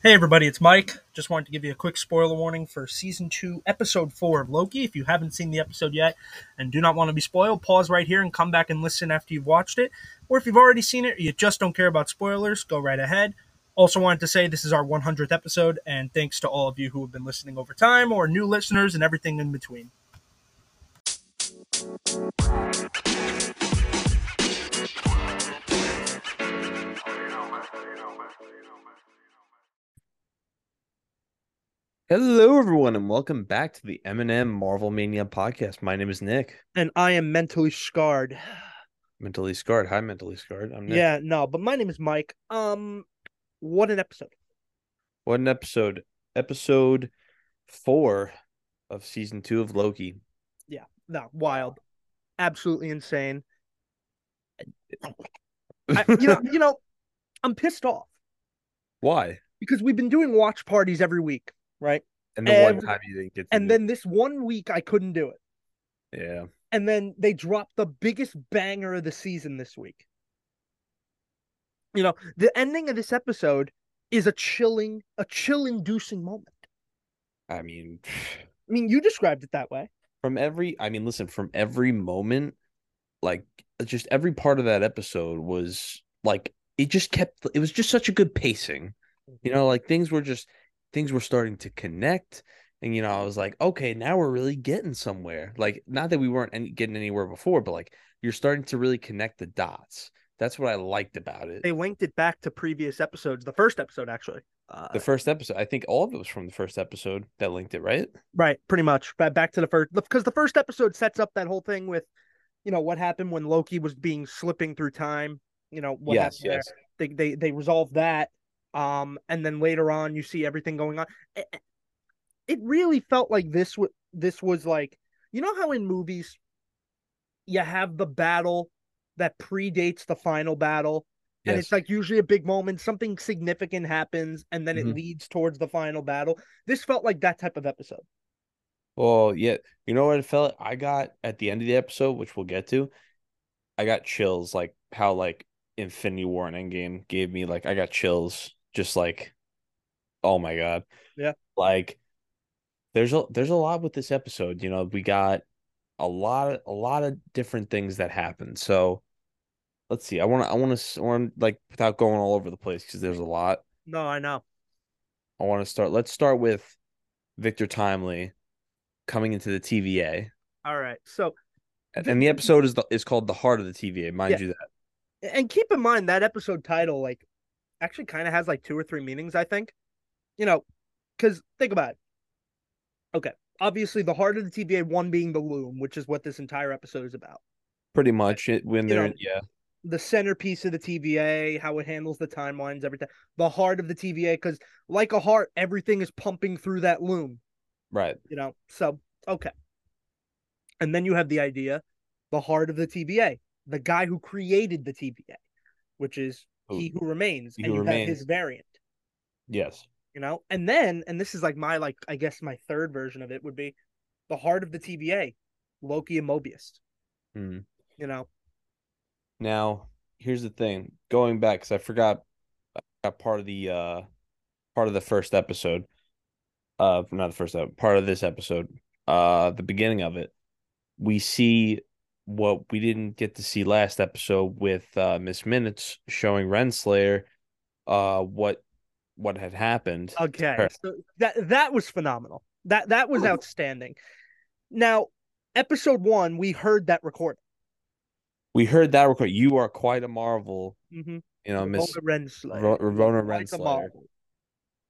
Hey everybody, it's Mike. Just wanted to give you a quick spoiler warning for season 2, episode 4 of Loki. If you haven't seen the episode yet and do not want to be spoiled, pause right here and come back and listen after you've watched it. Or if you've already seen it or you just don't care about spoilers, go right ahead. Also wanted to say this is our 100th episode and thanks to all of you who have been listening over time or new listeners and everything in between. Hello, everyone, and welcome back to the M&M Marvel Mania podcast. My name is Nick. And I am mentally scarred. Mentally scarred. Hi, mentally scarred. I'm Nick. Yeah, no, but my name is Mike. Um what an episode. What an episode. Episode four of season two of Loki. Yeah, no, wild. Absolutely insane. I, you know, you know, I'm pissed off Why? because we've been doing watch parties every week, right? And the one time you didn't get And then this one week I couldn't do it. it. Yeah. And then they dropped the biggest banger of the season this week. You know, the ending of this episode is a chilling, a chill inducing moment. I mean, I mean, you described it that way. from every I mean, listen, from every moment, like just every part of that episode was like it just kept it was just such a good pacing. You mm-hmm. know, like things were just things were starting to connect. And you know, I was like, okay, now we're really getting somewhere. Like, not that we weren't any, getting anywhere before, but like you're starting to really connect the dots. That's what I liked about it. They linked it back to previous episodes, the first episode actually. Uh, The first episode, I think all of it was from the first episode that linked it, right? Right, pretty much. Ba- Back to the first, because the first episode sets up that whole thing with, you know, what happened when Loki was being slipping through time. You know what yes, happened there. yes. They they they resolve that. Um, and then later on, you see everything going on. It, it really felt like this was this was like you know how in movies you have the battle that predates the final battle and Yes. it's like usually a big moment something significant happens and then Mhm. it leads towards the final battle this felt like that type of episode Well, yeah, you know what it felt? I got at the end of the episode, which we'll get to. I got chills, like how like Infinity War and Endgame gave me like I got chills, just like, oh my god, Yeah. Like, there's a there's a lot with this episode. You know, we got a lot of a lot of different things that happen. So, let's see. I want to I want to like without going all over the place because there's a lot. no i know I want to start. Let's start with Victor Timely coming into the TVA. all right so And and the episode is the, is called "The Heart of the TVA." Mind Yeah. you that. and keep in mind that episode title like actually kind of has like two or three meanings i think. You know because think about it. Okay obviously the heart of the tva one being the loom which is what this entire episode is about. Pretty much it when You they're know, yeah. the centerpiece of the TVA, how it handles the timelines, everything. The heart of the TVA, because like a heart, everything is pumping through that loom, right. You know. So okay, and then you have the idea, the heart of the TVA, the guy who created the TVA, which is he who remains, He and Who you have Remains. his variant, yes you know. And then, and this is like my like I guess my third version of it would be, the heart of the TVA, Loki and Mobius, Hmm. you know. Now here's the thing. Going back because I forgot, I got part of the uh part of the first episode. Uh, not the first episode, part of this episode. Uh, the beginning of it, we see what we didn't get to see last episode with uh Miss Minutes showing Renslayer, uh, what what had happened. Okay, so that that was phenomenal. That that was outstanding. Now, episode one, we heard that recording. We heard that record. You are quite a marvel. Mm-hmm. You know, Miss Renslayer. Ro- Ramona Like a Renslayer.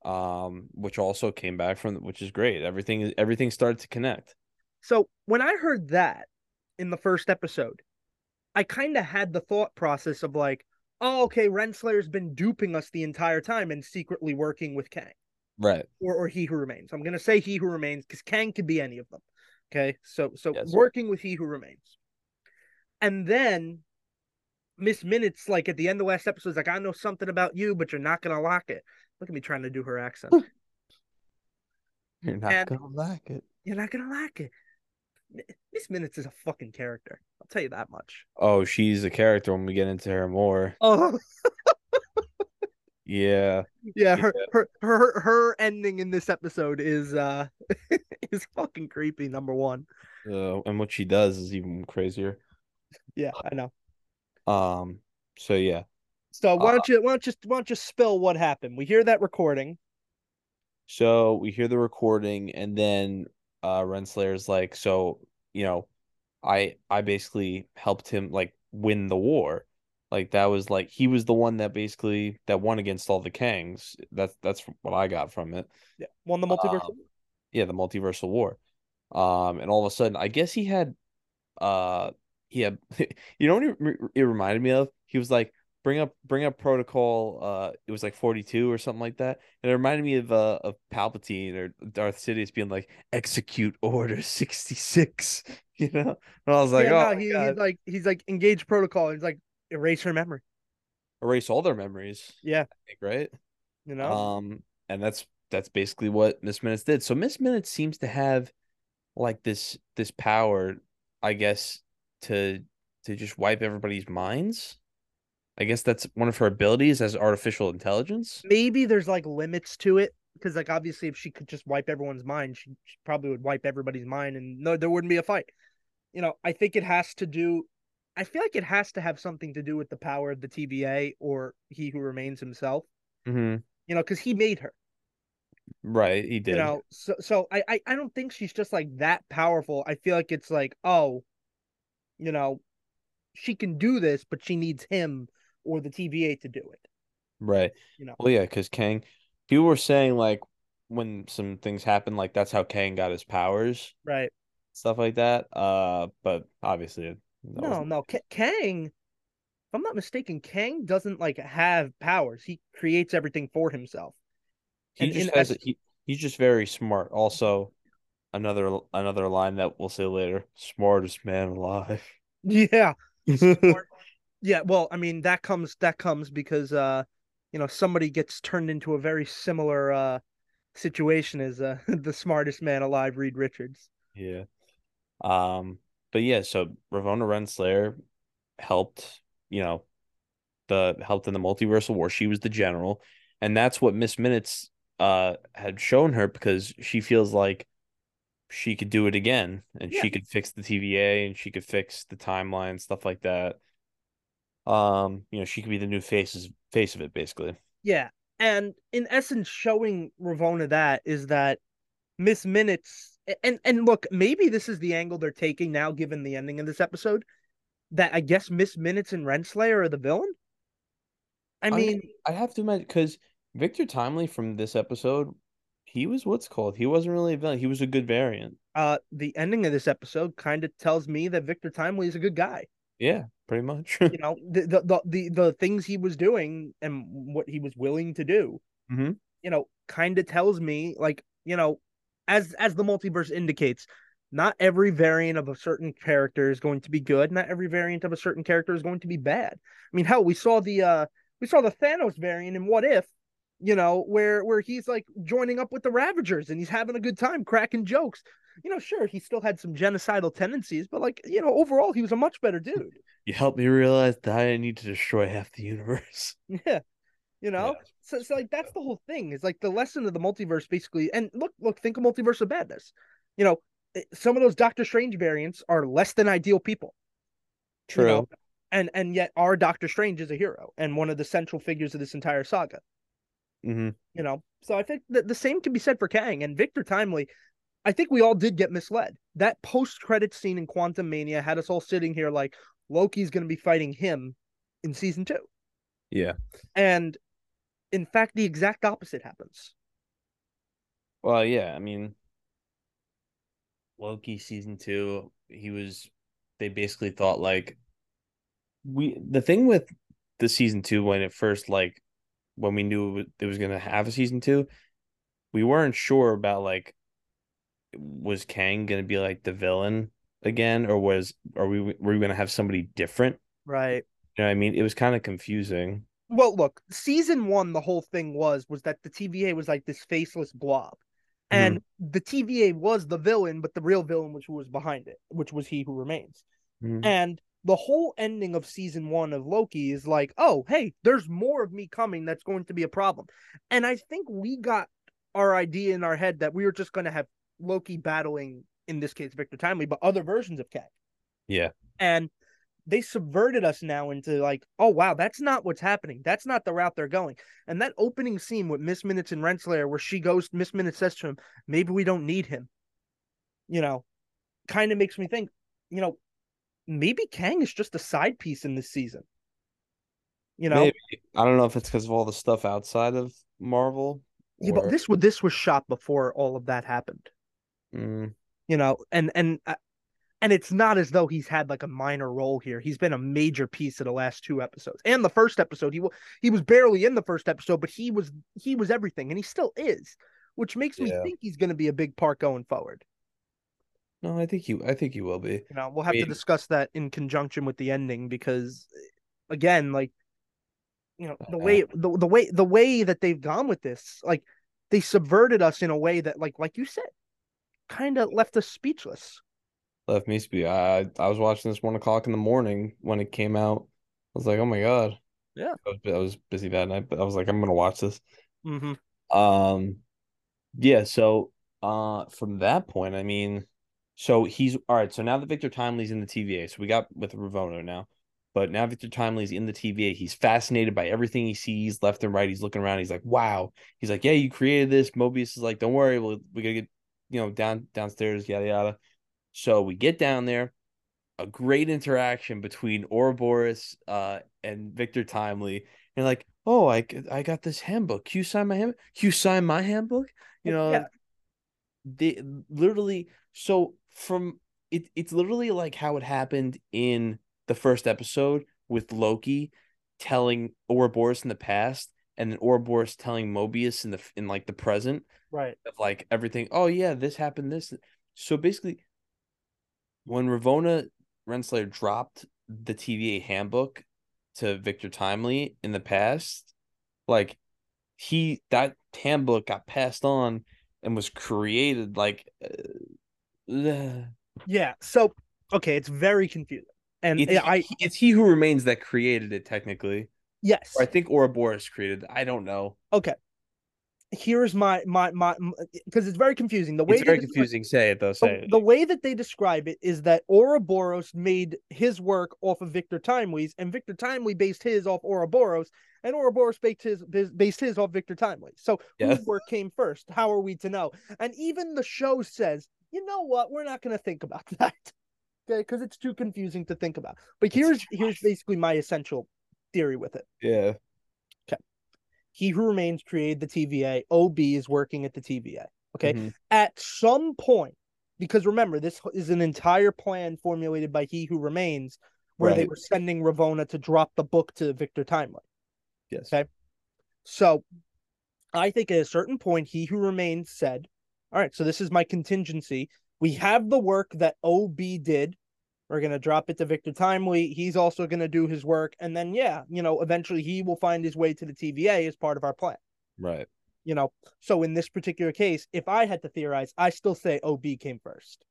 um, which also came back from, which is great. Everything, everything started to connect. So when I heard that in the first episode, I kind of had the thought process of like, oh, okay, Renslayer's been duping us the entire time and secretly working with Kang. Right. or or he who remains. I'm gonna say he who remains because Kang could be any of them. Okay, so so Yes. working with he who remains, and then Miss Minutes, like at the end of the last episode, is like, I know something about you, but you're not gonna lock it. Look at me trying to do her accent. You're not And- gonna like it. you're not gonna like it. Miss Minutes is a fucking character. I'll tell you that much. Oh, she's a character when we get into her more. Oh, Yeah. Yeah, her, her her her ending in this episode is uh is fucking creepy. Number one. Uh, and what she does is even crazier. Yeah, I know. Um. So yeah. So why don't you why don't you why don't you spill what happened? We hear that recording. So we hear the recording, and then uh Renslayer's like, so you know, I I basically helped him like win the war. Like that was like he was the one that basically that won against all the Kangs. That's that's what I got from it. Yeah, won the multiverse. Um, yeah, the multiversal war. Um, and all of a sudden, I guess he had, uh, he had, you know what it, it reminded me of? He was like, bring up, bring up protocol. Uh, it was like forty two or something like that, and it reminded me of uh of Palpatine or Darth Sidious being like, execute order sixty six. You know, and I was like, yeah, oh, no, he, he's like he's like engage protocol. He's like erase her memory. Erase all their memories. Yeah, think, right. You know, um, and that's that's basically what Miss Minutes did. So Miss Minutes seems to have like this this power, I guess, to to just wipe everybody's minds. I guess that's one of her abilities as artificial intelligence. Maybe there's like limits to it because, like, obviously, if she could just wipe everyone's mind, she, she probably would wipe everybody's mind, and no, there wouldn't be a fight you know, I think it has to do. I feel like it has to have something to do with the power of the TVA or He Who Remains himself. Mm-hmm. You know, because he made her. Right, he did. You know, so so I, I I don't think she's just like that powerful. I feel like it's like, oh, you know, she can do this, but she needs him or the TVA to do it. Right. You know. Well, yeah, because Kang, people were saying like when some things happen, like that's how Kang got his powers. Right stuff like that. Uh, but obviously, no, no, K- Kang. If I'm not mistaken, Kang doesn't like have powers. He creates everything for himself. He and just has. he, he's just very smart. Also, another another line that we'll say later: smartest man alive. Yeah. yeah. Well, I mean that comes that comes because uh, you know, somebody gets turned into a very similar uh situation as uh the smartest man alive, Reed Richards. Yeah. Um, but yeah, so Ravonna Renslayer helped, you know, the helped in the multiversal war. She was the general, and that's what Miss Minutes uh had shown her because she feels like she could do it again and yeah. she could fix the TVA and she could fix the timeline stuff like that. Um, you know, she could be the new faces face of it basically. Yeah. And in essence showing Ravonna that is that Miss Minutes and and look, maybe this is the angle they're taking now, given the ending of this episode. That I guess Miss Minutes and Renslayer are the villain. I mean, I, I have to imagine because Victor Timely from this episode, he was what's called. He wasn't really a villain. He was a good variant. Uh, the ending of this episode kind of tells me that Victor Timely is a good guy. Yeah, pretty much. you know, the, the the the the things he was doing and what he was willing to do. Mm-hmm. You know, kind of tells me like you know as as the multiverse indicates, not every variant of a certain character is going to be good. Not every variant of a certain character is going to be bad. I mean, hell, we saw the uh we saw the Thanos variant in What If, you know, where where he's like joining up with the Ravagers and he's having a good time cracking jokes. You know, sure, he still had some genocidal tendencies, but like, you know, overall he was a much better dude. You helped me realize that I need to destroy half the universe. Yeah. You know? Yeah. So, so like that's the whole thing. It's like the lesson of the multiverse basically. And look, look, think of multiverse of badness. You know, eh, some of those Doctor Strange variants are less than ideal people. True. You know? And and yet our Doctor Strange is a hero and one of the central figures of this entire saga. Mm-hmm. You know, so I think that the same can be said for Kang and Victor Timely. I think we all did get misled. That post credit scene in Quantumania had us all sitting here like Loki's going to be fighting him in season two. Yeah. And in fact, the exact opposite happens. Well, yeah, I mean, Loki season two, he was. They basically thought like we. The thing with the season two when it first like when we knew it was gonna have a season two, we weren't sure about like was Kang gonna be like the villain again, or was are we were we gonna have somebody different? Right. You know I mean? It was kind of confusing well, look, season one, the whole thing was was that the TVA was like this faceless blob, and mm-hmm. the TVA was the villain, but the real villain was who was behind it, which was he who remains. Mm-hmm. And the whole ending of season one of Loki is like, oh, hey, there's more of me coming that's going to be a problem. And I think we got our idea in our head that we were just going to have Loki battling, in this case, Victor Timely, but other versions of Kang. Yeah. And they subverted us now into like, oh wow, that's not what's happening. That's not the route they're going. And that opening scene with Miss Minutes and Renslayer, where she goes, Miss Minutes says to him, maybe we don't need him. You know, kind of makes me think, you know, maybe Kang is just a side piece in this season. You know, Maybe. I don't know if it's because of all the stuff outside of Marvel. yeah, but this was this was shot before all of that happened. Mm, You know, and and uh, and it's not as though he's had like a minor role here. He's been a major piece of the last two episodes and the first episode. He he was barely in the first episode, but he was he was everything, and he still is, which makes me think he's going to be a big part going forward. no, I think you. I think you will be. You know, we'll have to mean- discuss that in conjunction with the ending because, again, like, you know, the way the, the way the way that they've gone with this, like, they subverted us in a way that, like, like you said, kind of left us speechless. Left me speak. I I was watching this one o'clock in the morning when it came out. I was like, oh my god. Yeah. I was, I was busy that night, but I was like, I'm gonna watch this. Mm-hmm. Um, yeah. So, uh, from that point, I mean, so he's all right. So now that Victor Timely's in the TVA, so we got with Ravonna now, but now Victor Timely's in the TVA. He's fascinated by everything he sees left and right. He's looking around. He's like, wow. He's like, yeah, you created this. Mobius is like, don't worry, we'll we gotta get you know down downstairs, yada yada. So we get down there. A great interaction between Ouroboros uh, and Victor Timely, and like, oh, I I got this handbook. Can you sign my handbook? Can you sign my handbook? You know, Yeah. they literally. So from it, it's literally like how it happened in the first episode with Loki telling Ouroboros in the past, and then Ouroboros telling Mobius in the in like the present Right. of like everything. Oh yeah, this happened. This. So basically, when Ravonna Renslayer dropped the TVA handbook to Victor Timely in the past, like he that handbook got passed on and was created like. Uh, Yeah. So, okay, it's very confusing, and it's, I it's he who remains that created it technically. Yes. Or I think Ouroboros created. I don't know. Okay. Here's my my my because it's very confusing. The way It's very confusing. Say it though. Say the, it. the way that they describe it is that Ouroboros made his work off of Victor Timely's, and Victor Timely based his off Ouroboros, and Ouroboros based his based his off Victor Timely. So Yeah. whose work came first? How are we to know? And even the show says, you know what? We're not going to think about that, okay? Because it's too confusing to think about. But here's here's basically my essential theory with it. Yeah. Okay. He who remains created the TVA. OB is working at the TVA. Okay. Mhm. At some point, because remember, this is an entire plan formulated by He Who Remains, where they were sending Ravonna to drop the book to Victor Timely. Yes. Okay. So I think at a certain point, He Who Remains said, All right, so this is my contingency. We have the work that OB did. We're going to drop it to Victor Timely. He's also going to do his work. And then, yeah, you know, eventually he will find his way to the TVA as part of our plan Right. you know so in this particular case if i had to theorize i still say ob came first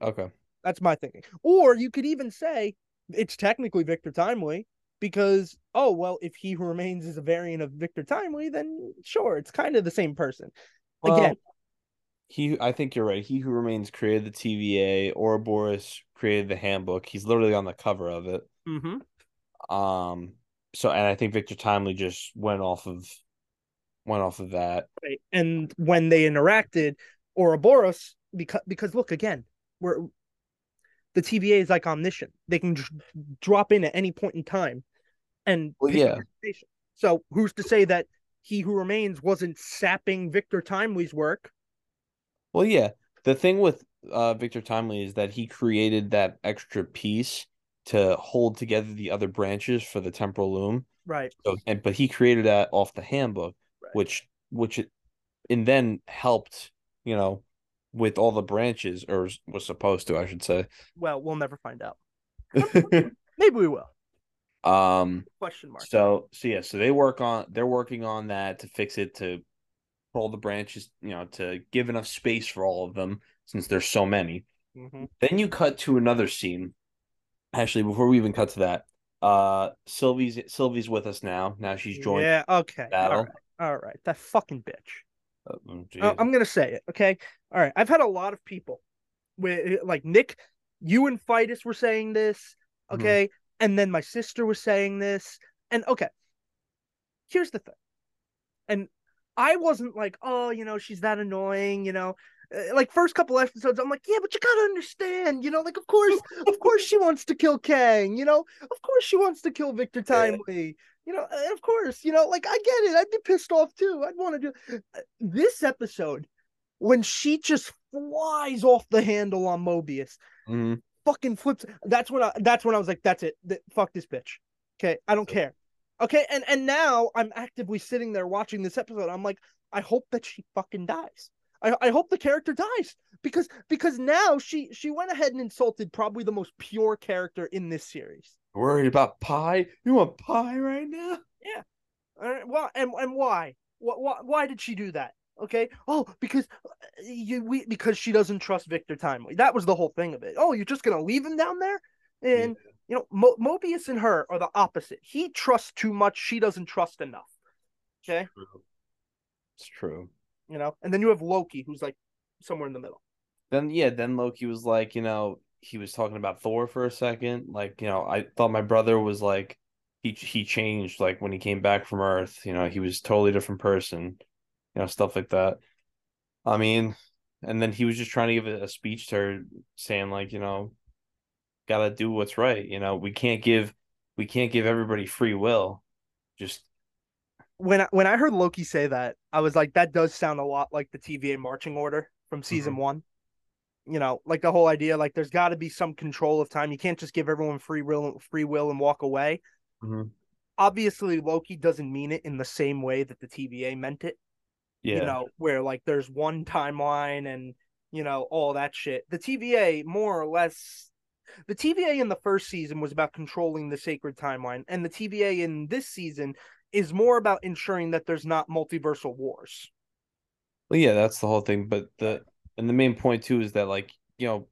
Okay. that's my thinking or you could even say it's technically victor timely because oh well if he who remains is a variant of victor timely then sure it's kind of the same person again Well, he I think you're right. He who remains created the TVA. Ouroboros created the handbook. He's literally on the cover of it. mm-hmm. Um. So, and I think Victor Timely just went off of went off of that. right? and when they interacted Ouroboros because because look again we're the TVA is like omniscient they can just drop in at any point in time and Well, yeah. so who's to say that he who remains wasn't sapping Victor Timely's work Well, yeah. The thing with uh Victor Timely is that he created that extra piece to hold together the other branches for the temporal loom. right So, and but he created that off the handbook, Right. which which it and then helped, you know, with all the branches, or was- was supposed to, I should say. well we'll never find out maybe we will um. question mark So so yeah, so they work on they're working on that to fix it to pull the branches, you know, to give enough space for all of them since there's so many. Mhm. Then you cut to another scene Actually, before we even cut to that, uh, Sylvie's Sylvie's with us now. Now she's joined Yeah, okay. battle. All right. All right. That fucking bitch. Uh, mm, Uh. I'm gonna say it, okay? All right. I've had a lot of people with like Nick, you and Fitus were saying this, Mhm. okay? And then my sister was saying this. And okay, here's the thing. And I wasn't like, oh, you know, she's that annoying, you know. Uh, Like first couple episodes, I'm like, yeah, but you gotta understand, you know, like of course, of course she wants to kill Kang, you know, of course she wants to kill Victor. Timely, you know, uh, of course, you know, like I get it, I'd be pissed off too. I'd want to do uh, this episode when she just flies off the handle on Mobius, Mhm. fucking flips. That's when I that's when I was like, that's it. Th- fuck this bitch. Okay, I don't care. Okay, and and now I'm actively sitting there watching this episode. I'm like, I hope that she fucking dies. I, I hope the character dies because because now she she went ahead and insulted probably the most pure character in this series. Worried about pie? You want pie right now? Yeah. All right, well, and and why? What why, why did she do that? Okay. Oh, because uh, you we because she doesn't trust Victor Timely. That was the whole thing of it. Oh, you're just gonna leave him down there? And you know, Mo- Mobius and her are the opposite. He trusts too much. She doesn't trust enough. Okay. True. It's true. You know, and then you have Loki, who's like somewhere in the middle. Then yeah, then Loki was like, you know, he was talking about Thor for a second. Like, you know, I thought my brother was like he he changed like when he came back from Earth, you know, he was totally different person. You know, stuff like that. I mean, and then he was just trying to give a speech to her saying like, you know, gotta do what's right. You know, we can't give we can't give everybody free will. Just When I, when I heard Loki say that, I was like, that does sound a lot like the TVA marching order from season one. You know, like the whole idea, like there's got to be some control of time. You can't just give everyone free will, free will, and walk away. Mhm. Obviously, Loki doesn't mean it in the same way that the TVA meant it. yeah. You know, where like there's one timeline and you know all that shit. The TVA, more or less, the TVA in the first season was about controlling the sacred timeline, and the TVA in this season is more about ensuring that there's not multiversal wars. Well, yeah, that's the whole thing. But the and the main point too is that like you know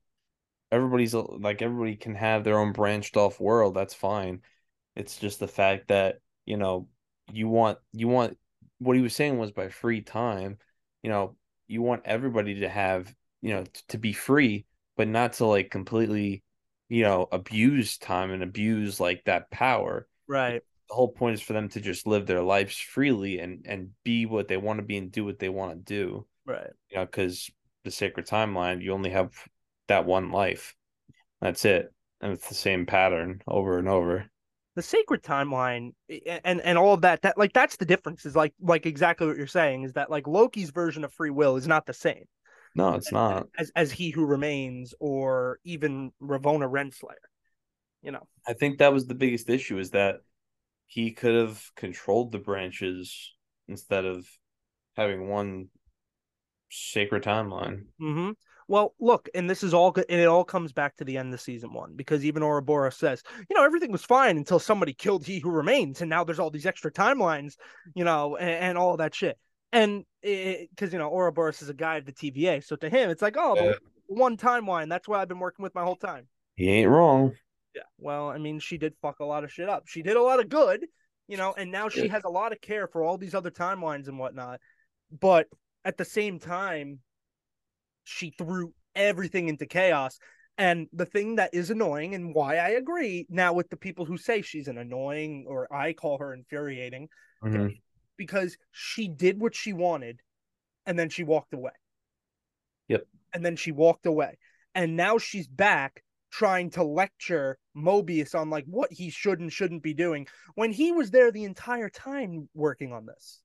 everybody's like everybody can have their own branched off world. That's fine. It's just the fact that you know you want you want what he was saying was by free time. You know you want everybody to have you know t- to be free, but not to like completely you know abuse time and abuse like that power Right. the whole point is for them to just live their lives freely and and be what they want to be and do what they want to do. Right. you know because the sacred timeline you only have that one life. That's it. And it's the same pattern over and over. The sacred timeline and and all of that that like that's the difference is like like exactly what you're saying is that like Loki's version of free will is not the same no it's not as as he who remains or even Ravonna Renslayer. You know. i think that was the biggest issue is that he could have controlled the branches instead of having one sacred timeline Mm-hmm. Well, look, and this is all good, and it all comes back to the end of season one because even Ouroboros says, you know, everything was fine until somebody killed He Who Remains, and now there's all these extra timelines, you know, and, and all that shit. And because you know Ouroboros is a guy of the TVA, so to him it's like, oh, Yeah. one timeline. That's what I've been working with my whole time. he ain't wrong Yeah. Well, I mean, she did fuck a lot of shit up. She did a lot of good, you know, and now she has a lot of care for all these other timelines and whatnot. But at the same time, she threw everything into chaos. And the thing that is annoying, and why I agree now with the people who say she's an annoying, or I call her infuriating, Mhm. Because she did what she wanted and then she walked away. Yep. And then she walked away. And now she's back trying to lecture Mobius on like what he should and shouldn't be doing when he was there the entire time working on this.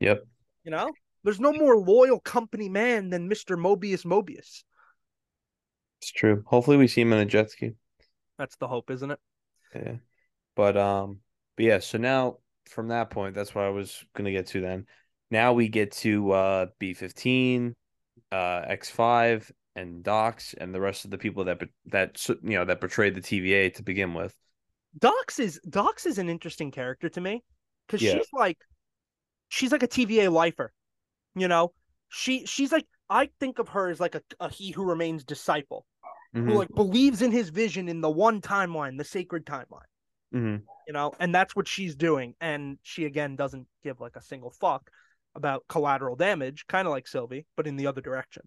Yep. You know? There's no more loyal company man than Mr. Mobius Mobius. it's true hopefully we see him in a jet ski That's the hope, isn't it? Yeah. But um but yeah, so now from that point, that's what I was gonna get to then. Now we get to uh B fifteen, uh X five and Dox and the rest of the people that that you know that portrayed the TVA to begin with. Dox is Dox is an interesting character to me because Yeah. she's like she's like a TVA lifer, you know. She she's like I think of her as like a, a He Who Remains disciple, who like believes in his vision in the one timeline, the sacred timeline. Mhm. You know, and that's what she's doing. And she again doesn't give like a single fuck about collateral damage, kind of like Sylvie, but in the other direction.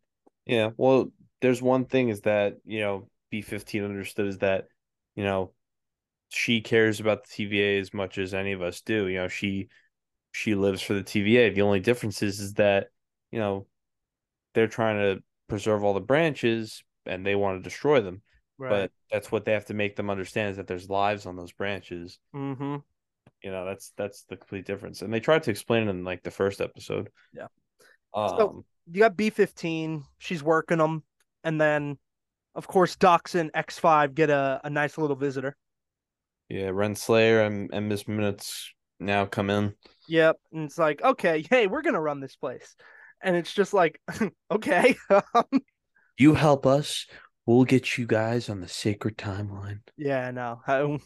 Yeah, well, there's one thing is that, you know, B15 understood is that, you know, she cares about the TVA as much as any of us do. You know, she she lives for the TVA. The only difference is is that, you know, they're trying to preserve all the branches and they want to destroy them. But that's what they have to make them understand is that there's lives on those branches. mm-hmm. You know, that's that's the complete difference. And they tried to explain it in like the first episode. Yeah. Um So- you got B fifteen. She's working them, and then, of course, Dox and X five get a, a nice little visitor. yeah, Renslayer and, and Miss Minutes now come in. Yep, and it's like, okay, hey, we're gonna run this place, and it's just like, okay, You help us, we'll get you guys on the sacred timeline. yeah, no,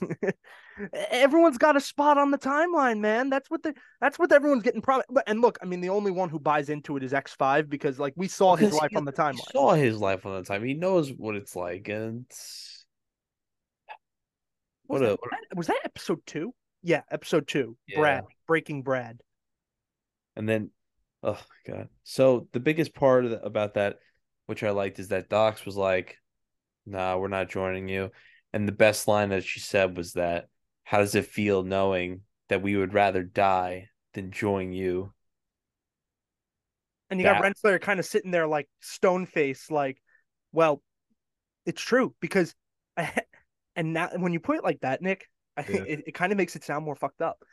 everyone's got a spot on the timeline, man. That's what the that's what everyone's getting. Prom- but and look, I mean, the only one who buys into it is X five because like we saw his life he- on the timeline. saw his life on the time. He knows what it's like, and it's- Was what a- that, that- was that episode two? Yeah, episode two. Yeah. Brad breaking Brad. and then, oh god. So the biggest part of the, about that, which I liked, is that Docs was like, "Nah, we're not joining you." And the best line that she said was that, "How does it feel knowing that we would rather die than join you?" And you got That- Renslayer kind of sitting there like stone face, like, well, it's true because, and now when you put it like that, Nick, I think Yeah. it, it kind of makes it sound more fucked up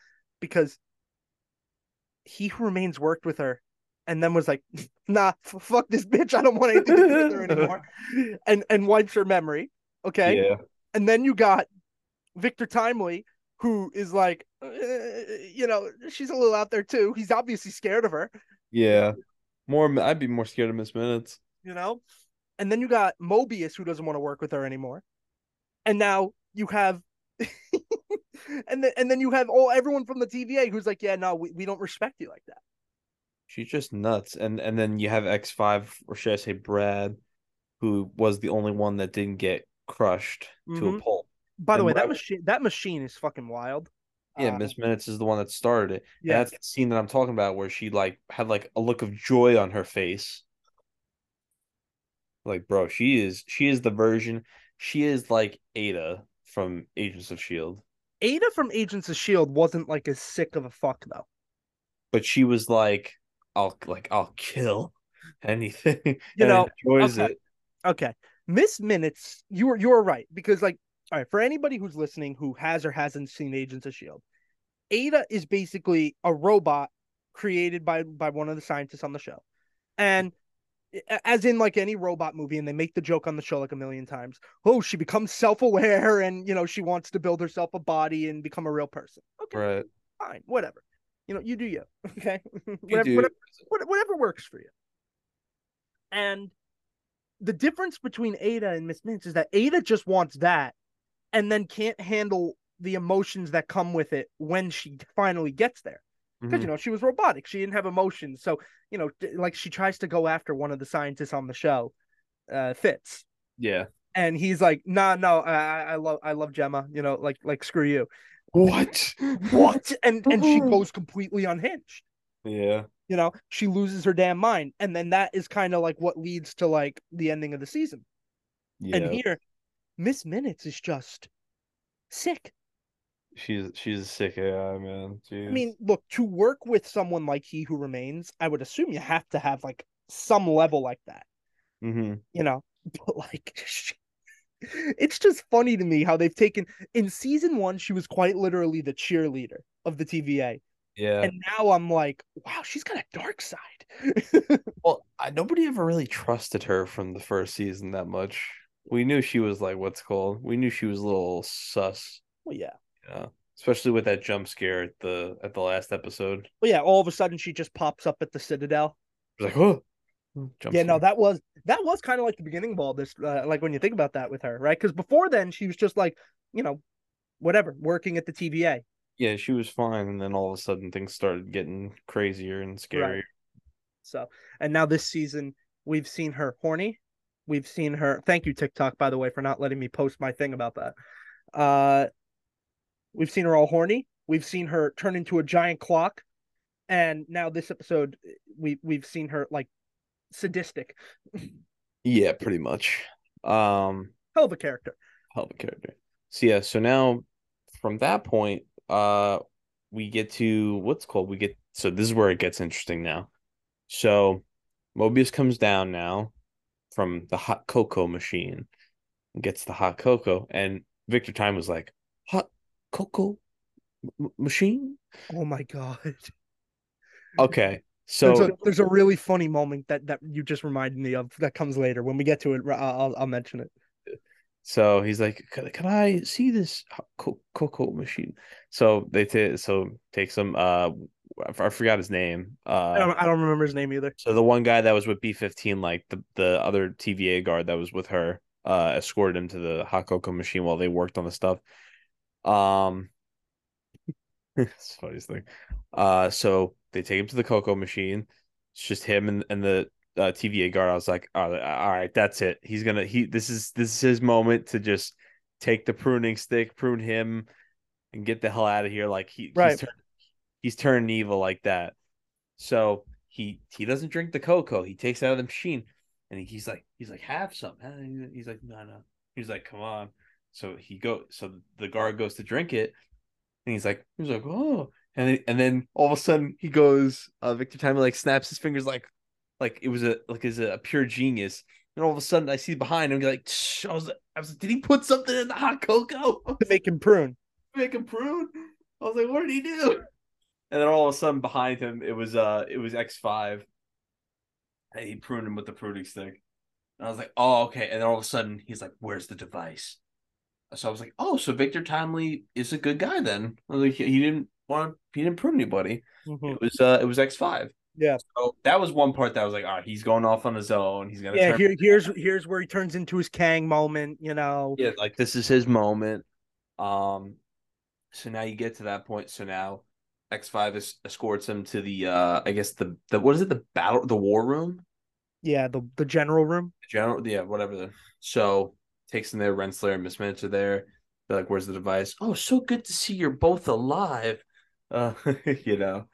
because he who remains worked with her and then was like, nah, f- fuck this bitch. I don't want anything to do with her anymore. And, and wipes her memory. Okay. Yeah. And then you got Victor Timely, who is like, uh, you know, she's a little out there too. He's obviously scared of her. Yeah. More. I'd be more scared of Miss Minutes. you know? And then you got Mobius who doesn't want to work with her anymore. And now you have and then and then you have all everyone from the TVA who's like, Yeah, no, we, we don't respect you like that. She's just nuts. And and then you have X five, or should I say Brad, who was the only one that didn't get crushed to a Mhm. pulp. By the And way, that machine that machine is fucking wild. Yeah, Uh, Miss Minutes is the one that started it. And yeah. that's the scene that I'm talking about where she like had like a look of joy on her face. Like, bro, she is she is the version. She is like Ada from Agents of Shield. Ada from Agents of Shield wasn't like as sick of a fuck though. But she was like, I'll like I'll kill anything. You know, enjoys okay. it. Okay. Miss Minutes, you were you were right because like all right, for anybody who's listening who has or hasn't seen Agents of Shield, Ada is basically a robot created by by one of the scientists on the show. And as in like any robot movie and they make the joke on the show like a million times. Oh, she becomes self-aware and you know, she wants to build herself a body and become a real person. Okay, Right. fine, whatever. You know, you do you. Okay? You whatever, do. whatever whatever works for you. And the difference between Ada and Miss Minutes is that Ada just wants that and then can't handle the emotions that come with it when she finally gets there. Because, Mhm. you know, she was robotic. She didn't have emotions. So, you know, like she tries to go after one of the scientists on the show, uh, Fitz. Yeah. And he's like, nah, no, I, I I love, I love Jemma, you know, like, like, screw you. What? What? And, and she goes completely unhinged Yeah. you know she loses her damn mind and then that is kind of like what leads to like the ending of the season Yeah. and here miss minutes is just sick she's she's a sick AI, man. Jeez. i mean look to work with someone like he who remains i would assume you have to have like some level like that hmm you know but like it's just funny to me how they've taken in season one she was quite literally the cheerleader of the tva Yeah. and now i'm like wow she's got a dark side Well, I, nobody ever really trusted her from the first season that much. We knew she was like what's called. We knew she was a little sus, well yeah know, especially with that jump scare at the at the last episode. well yeah all of a sudden she just pops up at the citadel It like, oh, jump yeah, no, that was that was kind of like the beginning of all this. Uh, like when you think about that with her, right? Because before then, she was just like, you know, whatever, working at the TVA. yeah, she was fine, and then all of a sudden things started getting crazier and scarier. So, and now this season, we've seen her horny, we've seen her. Thank you, TikTok, by the way, for not letting me post my thing about that. Uh, we've seen her all horny. We've seen her turn into a giant clock, and now this episode, we we've seen her like sadistic. Yeah, pretty much. Um, Hell of a character. hell of a character. So yeah, so now from that point, uh, we get to what's called. We get so this is where it gets interesting now. So Mobius comes down now from the hot cocoa machine and gets the hot cocoa, and Victor Time was like, "Hot cocoa m- machine." Oh my god. Okay, so there's a there's a really funny moment that that you just reminded me of that comes later when we get to it. I'll I'll, mention it. So he's like, "Can, can I see this cocoa machine?" So they take so take some. Uh, I I forgot his name. I Uh, don't I don't remember his name either. so the one guy that was with B fifteen, like the the other TVA guard that was with her, uh, escorted him to the hot cocoa machine while they worked on the stuff. Um, it's the funniest thing. Uh, so they take him to the cocoa machine. It's just him and, and the uh, TVA guard. I was like, all right, all right, that's it. He's gonna he. This is this is his moment to just take the pruning stick, prune him, and get the hell out of here. Like he Right. he's, turn, he's turned evil like that. So he he doesn't drink the cocoa. He takes it out of the machine, and he, he's like he's like have some. He's like no no. He's like come on. So he go. So the guard goes to drink it, and he's like he's like oh, and then, and then all of a sudden he goes. Uh, Victor Timely like snaps his fingers like like it was a like is a pure genius. And all of a sudden I see behind him like "Shh," I was I was like, did he put something in the hot cocoa? To make him prune. make him prune. I was like, what did he do? And then all of a sudden behind him, it was uh it was X five. And he pruned him with the pruning stick. And I was like, oh, okay. And then all of a sudden he's like, Where's the device? So I was like, Oh, so Victor Timely is a good guy then. I was like, he didn't want he didn't prune anybody. Mhm. It was uh it was X five. Yeah. So that was one part that I was like, all right, he's going off on his own. He's gonna Yeah, here here's here's where he turns into his Kang moment. You know. yeah, like this is his moment. Um, so now you get to that point. So now X five es- escorts him to the uh, I guess the the what is it the battle the war room Yeah, the the general room. general yeah whatever the so takes him there. Renslayer and Miss Minutes are there. They're like, "Where's the device?" Oh, so good to see you're both alive. Uh, you know,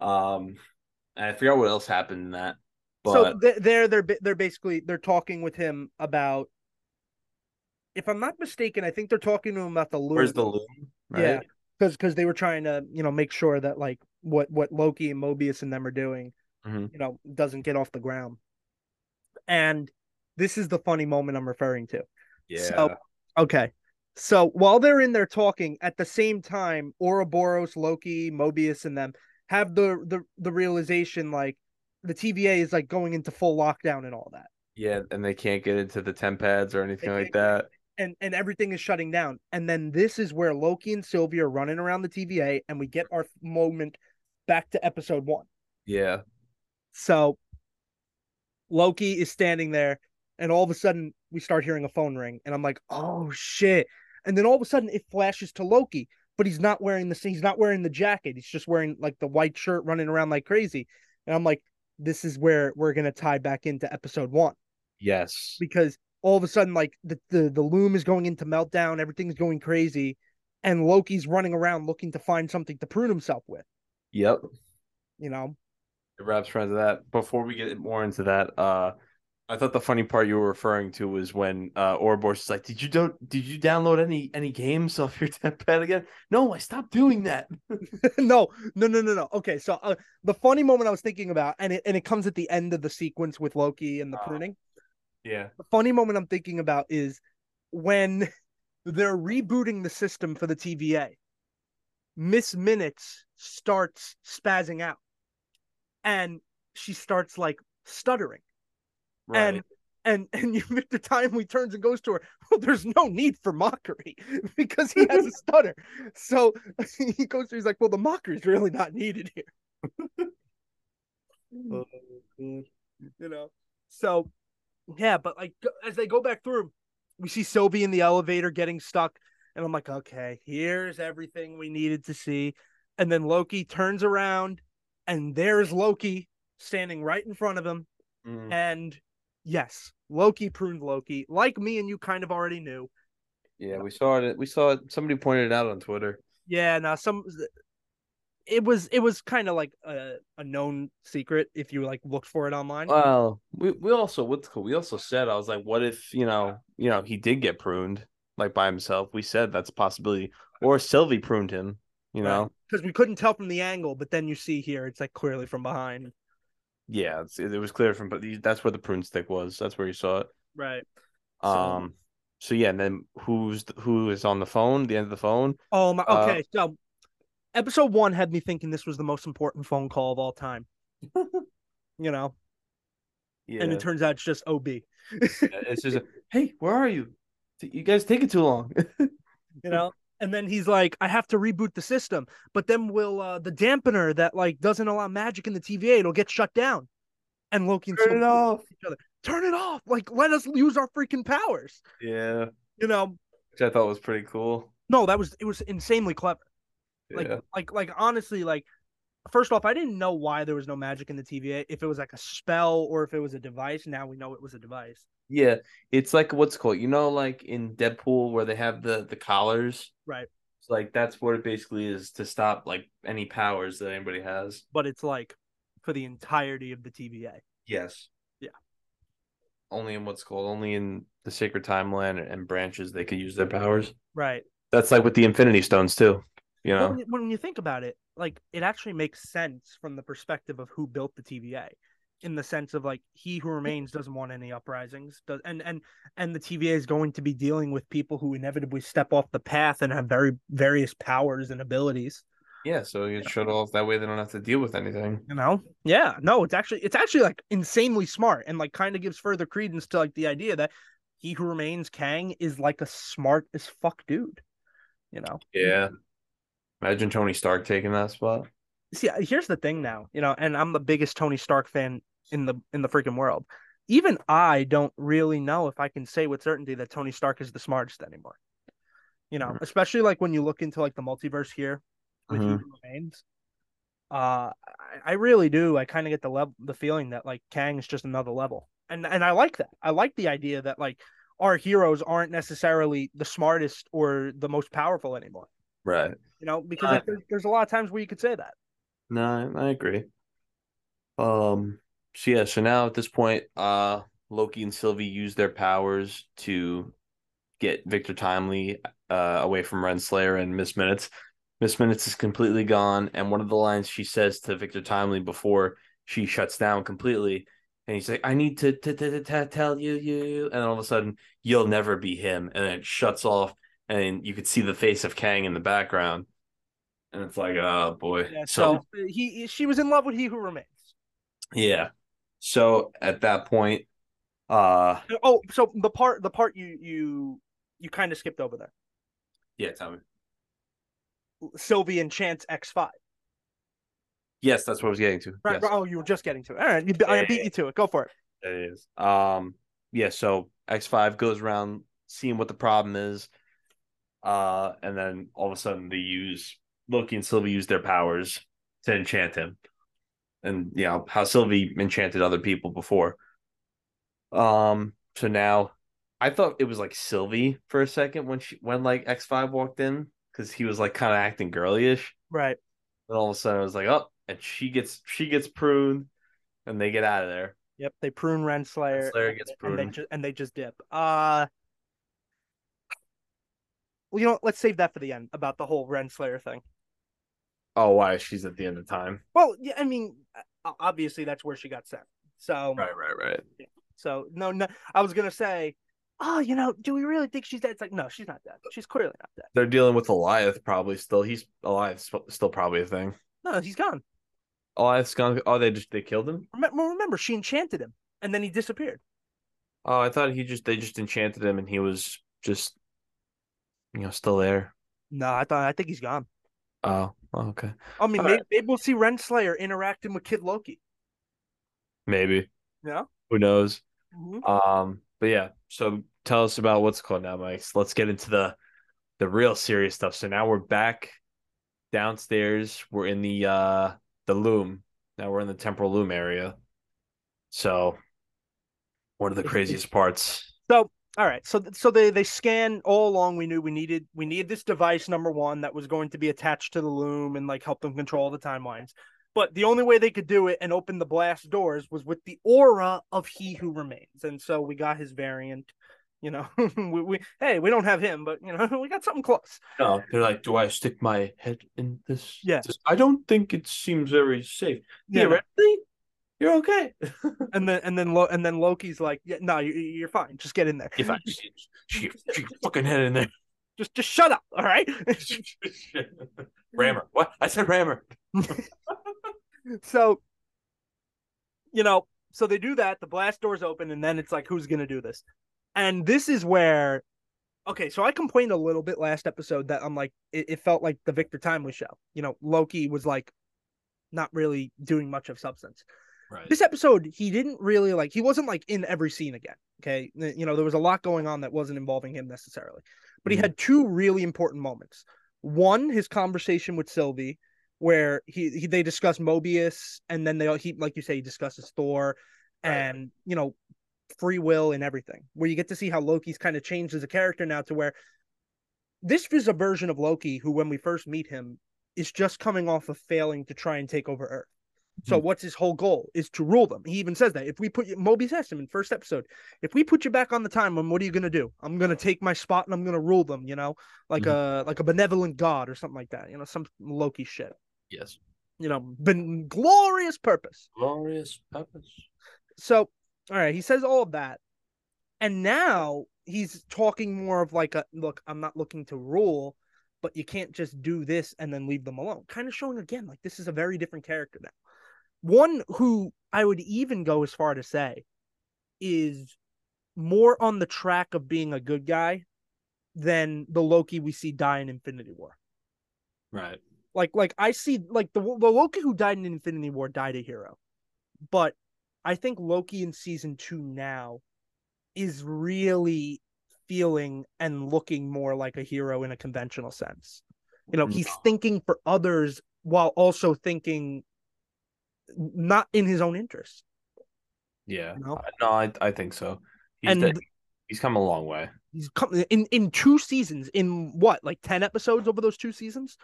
um, I forgot what else happened in that. But so th- they're they're they're basically they're talking with him about. If I'm not mistaken, I think they're talking to him about the loom. where's the loom? Right? Yeah, because because they were trying to you know make sure that like what what Loki and Mobius and them are doing, Mhm. you know, doesn't get off the ground. And this is the funny moment I'm referring to. yeah. So, okay. So while they're in there talking, at the same time, Ouroboros, Loki, Mobius, and them have the the the realization like the TVA is like going into full lockdown and all that. Yeah, and they can't get into the TemPads or anything They like that. And and everything is shutting down. And then this is where Loki and Sylvia are running around the TVA and we get our moment back to episode one. Yeah. So Loki is standing there, and all of a sudden we start hearing a phone ring, and I'm like, oh shit. And then all of a sudden it flashes to Loki, but he's not wearing the same, he's not wearing the jacket. He's just wearing like the white shirt running around like crazy. And I'm like, this is where we're gonna tie back into episode one. Yes. Because all of a sudden, like the, the, the loom is going into meltdown, everything's going crazy, and Loki's running around looking to find something to prune himself with, Yep. you know. It wraps around to that. Before we get more into that, uh I thought the funny part you were referring to was when uh Ouroboros is like, Did you do did you download any any games off your TemPad again? No, I stopped doing that. no, no, no, no, no. Okay, so uh, the funny moment I was thinking about, and it and it comes at the end of the sequence with Loki and the Oh. pruning. yeah. The funny moment I'm thinking about is when they're rebooting the system for the TVA. Miss Minutes starts spazzing out, and she starts like stuttering, Right. and and and you at the time he turns and goes to her. Well, there's no need for mockery because he has a stutter. So he goes to. He's like, well, the mockery is really not needed here. Oh, you know. So yeah, but like as they go back through, we see Sylvie in the elevator getting stuck, and I'm like, okay, here's everything we needed to see. And then Loki turns around, and there's Loki standing right in front of him, Mm. and yes, Loki pruned Loki, like me and you kind of already knew. Yeah, we saw it. We saw it. Somebody pointed it out on Twitter. Yeah, now some it was it was kind of like a, a known secret if you like looked for it online. Well, we we also what's cool. We also said I was like, what if you know you know he did get pruned like by himself? We said that's a possibility, or Sylvie pruned him. You know, because we couldn't tell from the angle, but then you see here it's like clearly from behind. Yeah, it's, it was clear from but that's where the prune stick was. That's where you saw it. Right. Um. So yeah, and then who's who is on the phone? The end of the phone. Oh my. Uh, Okay, so episode one had me thinking this was the most important phone call of all time. you know, Yeah, and it turns out it's just OB. it's just a, hey, where are you? You guys taking too long. you know and then he's like i have to reboot the system. But then will uh the dampener that like doesn't allow magic in the tva it'll get shut down. And loki and Turn it off. each other, turn it off! Like let us use our freaking powers. Yeah, you know? Which I thought was pretty cool. no that was it was insanely clever. Like yeah. like like honestly like first off i didn't know why there was no magic in the tva if it was like a spell or if it was a device. Now we know it was a device Yeah, it's like what's called, you know, like in Deadpool where they have the the collars. Right. It's like that's what it basically is to stop like any powers that anybody has. but it's like for the entirety of the tva Yes. Yeah. Only in what's called only in the sacred timeline and branches they could use their powers. right That's like with the Infinity Stones too. You know. when, you- when you think about it, like it actually makes sense from the perspective of who built the TVA, in the sense of like he who remains doesn't want any uprisings, does and and and the TVA is going to be dealing with people who inevitably step off the path and have very various powers and abilities. Yeah, so you shut off that way they don't have to deal with anything. You know? Yeah. No, it's actually it's actually like insanely smart and like kind of gives further credence to like the idea that he who remains Kang is like a smart as fuck dude. You know? Yeah. Imagine Tony Stark taking that spot. see here's the thing now you know and i'm the biggest tony stark fan in the in the freaking world even i don't really know if i can say with certainty that tony stark is the smartest anymore you know Mhm. especially like when you look into like the multiverse here with Mhm. He remains uh I, I really do i kind of get the level the feeling that like kang is just another level and and i like that i like the idea that like our heroes aren't necessarily the smartest or the most powerful anymore Right. you know because there's, there's a lot of times where you could say that No, I agree. Um. So yeah. So now at this point, uh, Loki and Sylvie use their powers to get Victor Timely uh away from Renslayer and Miss Minutes. Miss Minutes is completely gone, and one of the lines she says to Victor Timely before she shuts down completely, and he's like, "I need to to, to, to tell you you," and all of a sudden, "You'll never be him," and then it shuts off, and you could see the face of Kang in the background, and it's like, oh boy. Yeah, so so he she was in love with he who remains. Yeah. So at that point, uh Oh, so the part the part you you you kind of skipped over there. yeah, tell me. Sylvie and Chance X five. Yes, that's what I was getting to. Right. Yes, right, Oh, you were just getting to it. All right. You, I beat yeah, you to it. Go for it. it is. Um yeah, so X5 goes around seeing what the problem is. Uh and then all of a sudden they use Loki and Sylvie use their powers to enchant him. And you know, how Sylvie enchanted other people before. Um so now I thought it was like Sylvie for a second when she when like X5 walked in because he was like kind of acting girlyish. Right. And all of a sudden, I was like, "Oh!" And she gets she gets pruned, and they get out of there. Yep. They prune Renslayer. Renslayer and- gets and they pruned. just and they just dip. Uh. Well, you know, what? let's save that for the end about the whole Renslayer thing. Oh, why? She's at the end of time. Well, yeah, I mean, obviously that's where she got sent. So, Right, right, right. so no, no, I was gonna say, oh, you know, do we really think she's dead? It's like, no, she's not dead. She's clearly not dead. They're dealing with Alioth probably still. He's Alioth's still probably a thing. No, he's gone. Alioth's gone. Oh, they just they killed him. Remember, remember, she enchanted him, and then he disappeared. Oh, I thought he just they just enchanted him, and he was just you know still there. No, I thought, I think he's gone. Oh, oh, okay, I mean, maybe, right. maybe we'll see Renslayer interacting with Kid Loki. maybe Yeah. who knows. Mhm. Um, but yeah, so tell us about what's called now, Mike. So let's get into the the real serious stuff. So now we're back downstairs. We're in the uh the loom. Now we're in the temporal loom area. So One of the craziest parts. So all right, so so they they scan all along. We knew we needed we needed this device number one that was going to be attached to the loom and like help them control the timelines. But the only way they could do it and open the blast doors was with the aura of He Who Remains, and so we got his variant. You know, we, we hey we don't have him, but you know we got something close. No, they're like, do I stick my head in this? Yeah. I don't think it seems very safe. Yeah. Theoretically, you're okay. And then and then Lo- and then Loki's like, yeah, no, you, you're fine. Just get in there. if I just stick your stick fucking head in there. Just just shut up. All right. rammer. What? I said rammer. so you know so they do that the blast doors open and then it's like who's gonna do this and this is where okay so i complained a little bit last episode that i'm like it, it felt like the victor timely show you know loki was like not really doing much of substance Right. this episode he didn't really like he wasn't like in every scene again okay you know there was a lot going on that wasn't involving him necessarily but he Mhm. had two really important moments one his conversation with sylvie where he, he they discuss mobius and then they he like you say he discusses thor Right. and you know free will and everything where you get to see how loki's kind of changed as a character now to where this is a version of loki who when we first meet him is just coming off of failing to try and take over earth so Mhm. what's his whole goal is to rule them. He even says that if we put you, asked him in first episode, if we put you back on the timeline, what are you gonna do? I'm gonna take my spot and I'm gonna rule them. You know, like a like a benevolent god or something like that. You know, some Loki shit. Yes. You know, been glorious purpose. Glorious purpose. So all right, he says all of that, and now he's talking more of like a look. I'm not looking to rule. But you can't just do this and then leave them alone. Kind of showing again, like this is a very different character now. One who I would even go as far to say is more on the track of being a good guy than the Loki we see die in Infinity War. Right. Like, like I see, like the the Loki who died in Infinity War died a hero, but I think Loki in season two now is really feeling and looking more like a hero in a conventional sense. You know, mm-hmm. he's thinking for others while also thinking not in his own interest. Yeah. You know? No, I I think so. He's And- de- he's come a long way. He's come in in two seasons, in what, like ten episodes over those two seasons?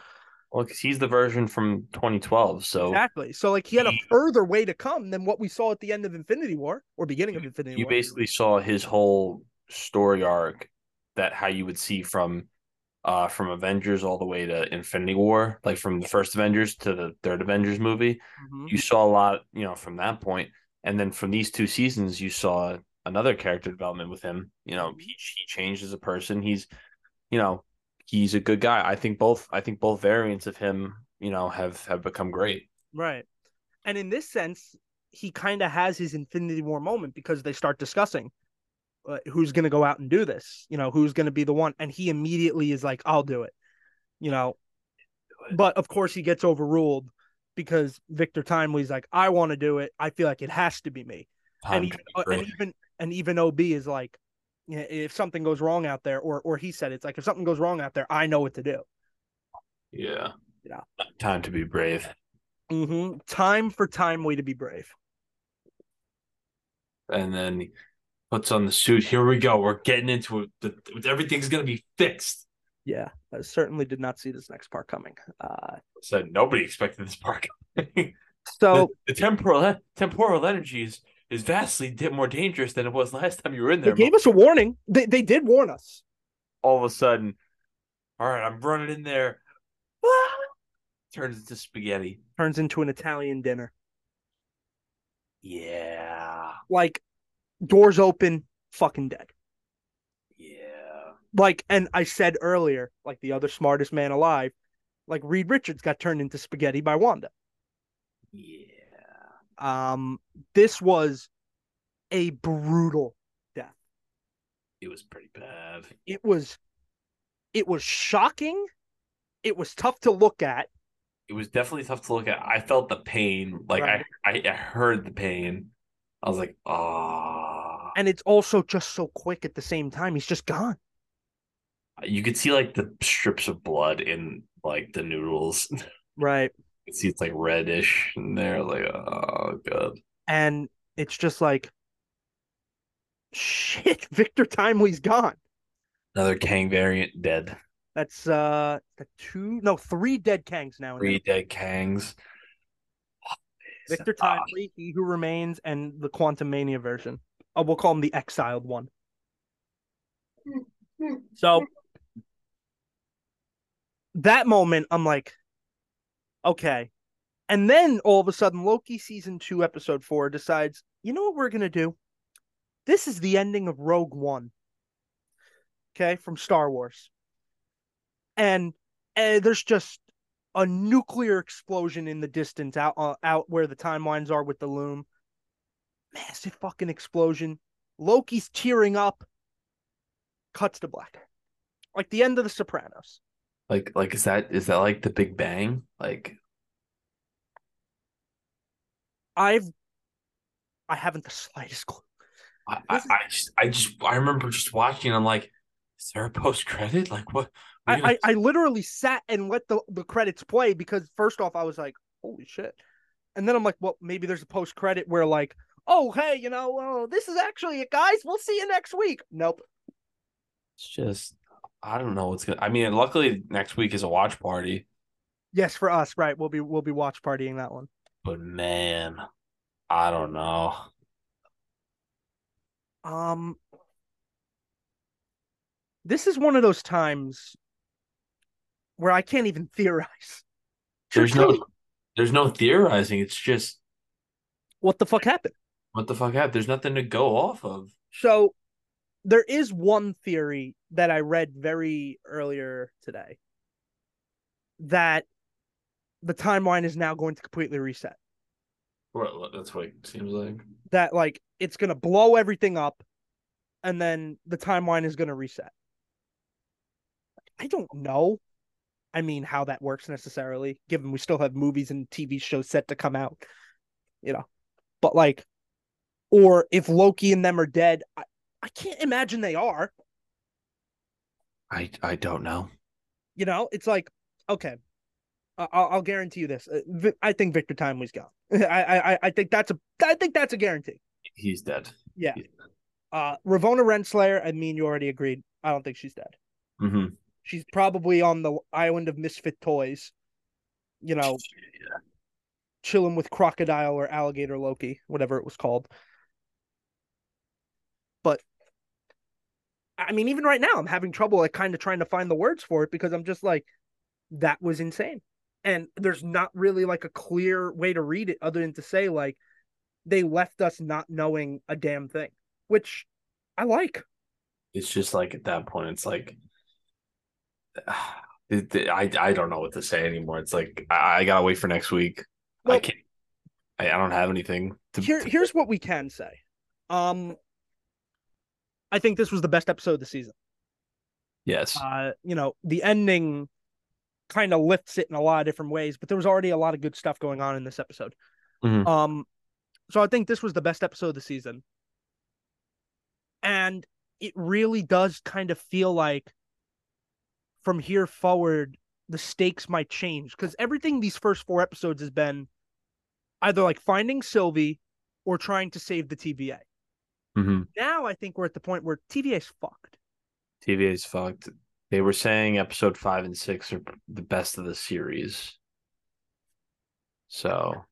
Well, because he's the version from 2012, so Exactly. So like he had a further way to come than what we saw at the end of Infinity War or beginning of Infinity you War. basically saw his whole story arc that how you would see from uh from Avengers all the way to Infinity War, like from the first Avengers to the third Avengers movie. Mhm. You saw a lot, you know, from that point. And then from these two seasons, you saw another character development with him. You know, he, he changed as a person. He's, you know, he's a good guy. I think both I think both variants of him, you know, have have become great. Right. And in this sense, he kind of has his Infinity War moment because they start discussing uh, who's going to go out and do this, you know, who's going to be the one. And he immediately is like, I'll do it, you know. But of course, he gets overruled because Victor Timely's like, I want to do it. I feel like it has to be me. And even, uh, and even and even OB is like, if something goes wrong out there, or or he said it's like if something goes wrong out there, I know what to do. yeah. Yeah. Time to be brave. Mm-hmm. Time for Timely to be brave. and then he puts on the suit. Here we go. We're getting into it. The, everything's gonna be fixed. Yeah, I certainly did not see this next part coming. Uh, Said nobody expected this part. so the temporal temporal energy is, is vastly more dangerous than it was last time you were in there. they gave us a warning. They they did warn us. All of a sudden, all right, I'm running in there. Ah! Turns into spaghetti. Turns into an Italian dinner. Yeah, Like doors open, fucking dead. yeah. Like, and I said earlier, like the other smartest man alive, like Reed Richards got turned into spaghetti by Wanda. Yeah. Um, this was a brutal death. It was pretty bad. It was, it was shocking. It was tough to look at. It was definitely tough to look at. I felt the pain. Like Right. I, I, I heard the pain. I was like, ah. And it's also just so quick at the same time. He's just gone. You could see like the strips of blood in like the noodles. you Right. could see it's like reddish in there. Like, oh god. And it's just like, Shit, Victor Timely's gone. Another Kang variant dead. That's uh the two no three dead Kangs now. Three dead Kangs. Victor Ah, Timely, He Who Remains, and the Quantumania version. Oh, we'll call him the exiled one. So that moment, I'm like, okay. And then all of a sudden, Loki season two, episode four decides, you know what we're gonna do? This is the ending of Rogue One. Okay, from Star Wars. And uh, there's just a nuclear explosion in the distance out uh, out where the timelines are with the loom. Massive fucking explosion. Loki's tearing up. Cuts to black. Like the end of the Sopranos. Like, like is that is that like the Big Bang? Like, I've I haven't the slightest clue. I, I, I just, I just, I remember just watching. I'm like, is there a post credit? Like, what? I, gonna- I, I literally sat and let the, the credits play because first off I was like, holy shit. And then I'm like, well, maybe there's a post credit where like, oh hey, you know, oh, this is actually it, guys. We'll see you next week. Nope. It's just, I don't know what's gonna. I mean, luckily next week is a watch party, Yes, for us, right. We'll be we'll be watch partying that one. but man, I don't know. Um this is one of those times where I can't even theorize. There's no, there's no theorizing. It's just what the fuck happened. What the fuck happened. There's nothing to go off of. So there is one theory that I read very earlier today that the timeline is now going to completely reset. Well, that's what it seems like. That like it's going to blow everything up and then the timeline is going to reset. I don't know. I mean how that works necessarily given we still have movies and TV shows set to come out. You know. But like or if Loki and them are dead, I, I can't imagine they are. I, I don't know. You know, it's like okay, I'll, I'll guarantee you this. Uh, I think Victor Timely's gone. I, I I think that's a I think that's a guarantee. He's dead. Yeah. Uh, Ravonna Renslayer. I mean, you already agreed. I don't think she's dead. Mm-hmm. She's probably on the island of misfit toys. You know, chilling with crocodile or alligator Loki, whatever it was called. I mean, even right now, I'm having trouble like kind of trying to find the words for it because I'm just like, that was insane. And there's not really like a clear way to read it other than to say like they left us not knowing a damn thing, which I like. It's just like at that point, it's like I I don't know what to say anymore. It's like I, I gotta wait for next week. I can't. I, I don't have anything to. Here, to- here's what we can say. Um, I think this was the best episode of the season. yes. uh, you know, the ending kind of lifts it in a lot of different ways, but there was already a lot of good stuff going on in this episode. Mhm. Um, so I think this was the best episode of the season. And it really does kind of feel like from here forward, the stakes might change because everything these first four episodes has been either like finding Sylvie or trying to save the TVA. Hmm Now I think we're at the point where TVA's fucked. TVA is fucked. They were saying episode five and six are the best of the series. So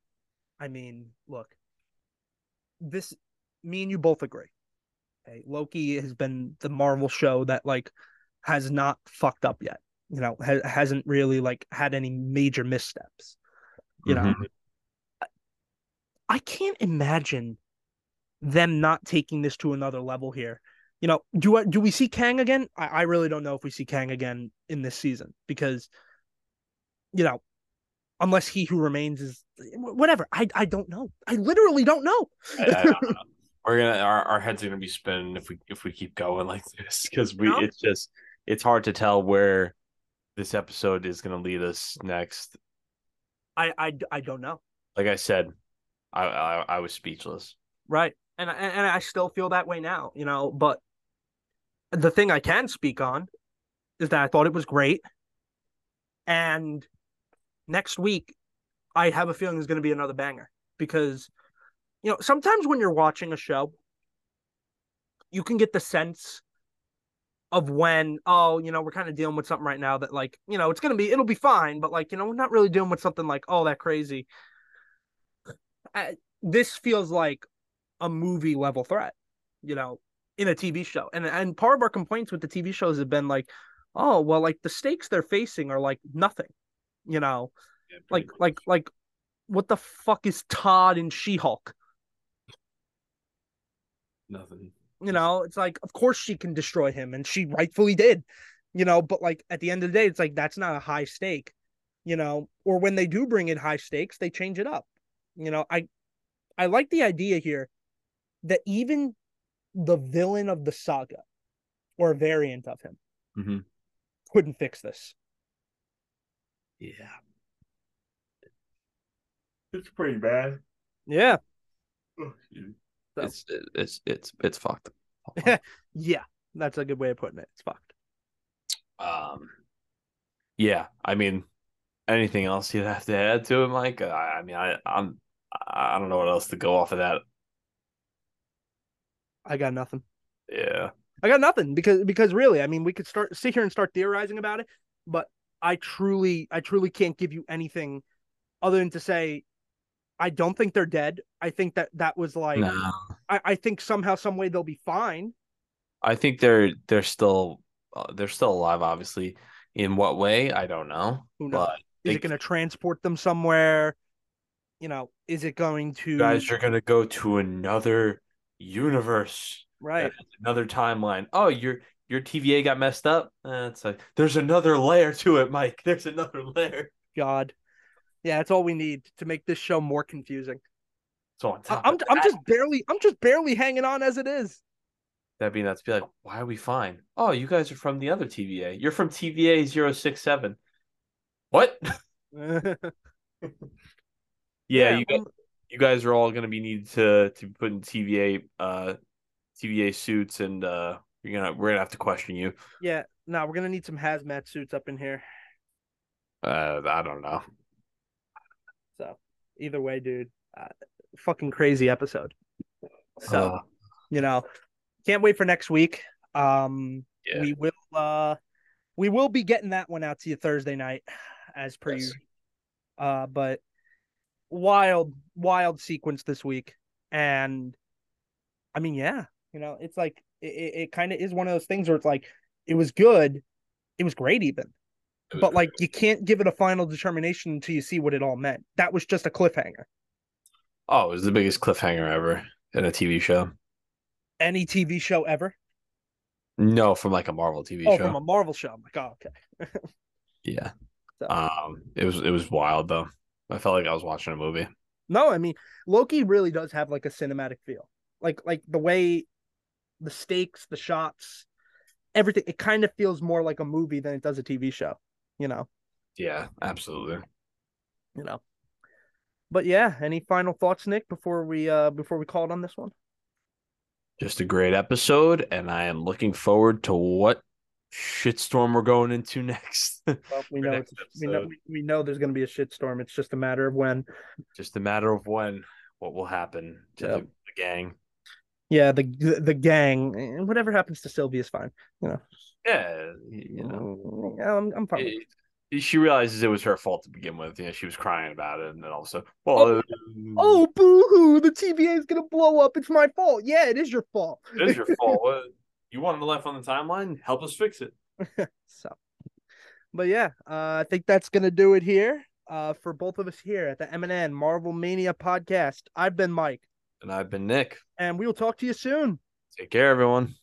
I mean, look, this, me and you both agree. Okay, Loki has been the Marvel show that like has not fucked up yet. You know, ha- hasn't really like had any major missteps. You know, mhm. I can't imagine them not taking this to another level here. You know, do I, do we see Kang again? I, I really don't know if we see Kang again in this season because, you know, unless he who remains is whatever. I I don't know. I literally don't know. I- I don't know. we're gonna our, our heads are gonna be spinning if we if we keep going like this because we No. it's just it's hard to tell where this episode is gonna lead us next. I I, I don't know. Like I said, I I, I was speechless. Right. And I- and I still feel that way now, you know, but the thing I can speak on is that I thought it was great. And next week I have a feeling there's going to be another banger because you know, sometimes when you're watching a show you can get the sense of when oh you know we're kind of dealing with something right now that like you know it's gonna be it'll be fine but like you know we're not really dealing with something like oh that crazy I, this feels like a movie level threat you know in a tv show and and part of our complaints with the tv shows have been like oh well like the stakes they're facing are like nothing you know Yeah, like pretty like like what the fuck is todd and she-hulk nothing. You know, it's like, of course she can destroy him, and she rightfully did. You know, but like at the end of the day, it's like that's not a high stake. You know, or when they do bring in high stakes, they change it up. You know, I I like the idea here that even the villain of the saga or a variant of him Mm-hmm. couldn't fix this. Yeah. It's pretty bad. Yeah. So- It's it's it's it's fucked. Yeah. That's a good way of putting it. It's fucked. Um, yeah, I mean, anything else you'd have to add to it, Mike? I, I mean, I, I'm, I don't know what else to go off of that. I got nothing. Yeah, I got nothing because because really, I mean, we could start sit here and start theorizing about it, but I truly, I truly can't give you anything other than to say, I don't think they're dead. I think that that was like, no, I, I think somehow, some way they'll be fine. I think they're they're still uh, they're still alive. Obviously, in what way I don't know, Who knows? but Is they- it going to transport them somewhere? You know, is it going to guys You're gonna go to another universe, right? another timeline. Oh, your your TVA got messed up. It's like there's another layer to it, Mike. There's another layer. God, yeah, that's all we need to make this show more confusing. So on top, I'm I'm just barely I'm just barely hanging on as it is. That'd be nuts. Be like, why are we fine? Oh, you guys are from the other TVA. You're from TVA 067. What? yeah, you guys, um, you guys are all gonna be needed to to put in TVA uh TVA suits and uh you're gonna we're gonna have to question you. yeah. No, we're gonna need some hazmat suits up in here. Uh I don't know. So either way, dude, uh, fucking crazy episode. So Uh, you know, can't wait for next week. Um, Yeah. we will uh, we will be getting that one out to you Thursday night, as per Yes. usual. Uh, but wild, wild sequence this week, and I mean, yeah, you know, it's like it, it, kind of is one of those things where it's like it was good, it was great even, but like you can't give it a final determination until you see what it all meant. That was just a cliffhanger. oh, it was the biggest cliffhanger ever in a TV show. Any TV show ever? No, from like a Marvel TV Oh, show. from a Marvel show. I'm like, oh, okay. Yeah. So- Um it was it was wild though. I felt like I was watching a movie. No, I mean Loki really does have like a cinematic feel. Like like the way the stakes, the shots, everything it kind of feels more like a movie than it does a TV show, you know. Yeah, absolutely. You know. But yeah, any final thoughts, Nick, before we uh before we call it on this one? Just a great episode, and I am looking forward to what shitstorm we're going into next. Well, we know next it's, we know we know there's gonna be a shitstorm. It's just a matter of when. Just a matter of when what will happen to Yep. the, the gang. Yeah, the the, the gang. Whatever happens to Sylvie is fine. You know. Yeah, you know, Yeah, I'm, I'm fine. it. she realizes it was her fault to begin with. You know, she was crying about it, and then also, well, uh, Oh, boo hoo! The TVA is gonna blow up. It's my fault. Yeah, it is your fault. it is your fault. You want to left on the timeline? Help us fix it. So, but yeah, uh, I think that's gonna do it here. Uh, for both of us here at the M&N Marvel Mania podcast. I've been Mike, And I've been Nick. and we will talk to you soon. Take care, everyone.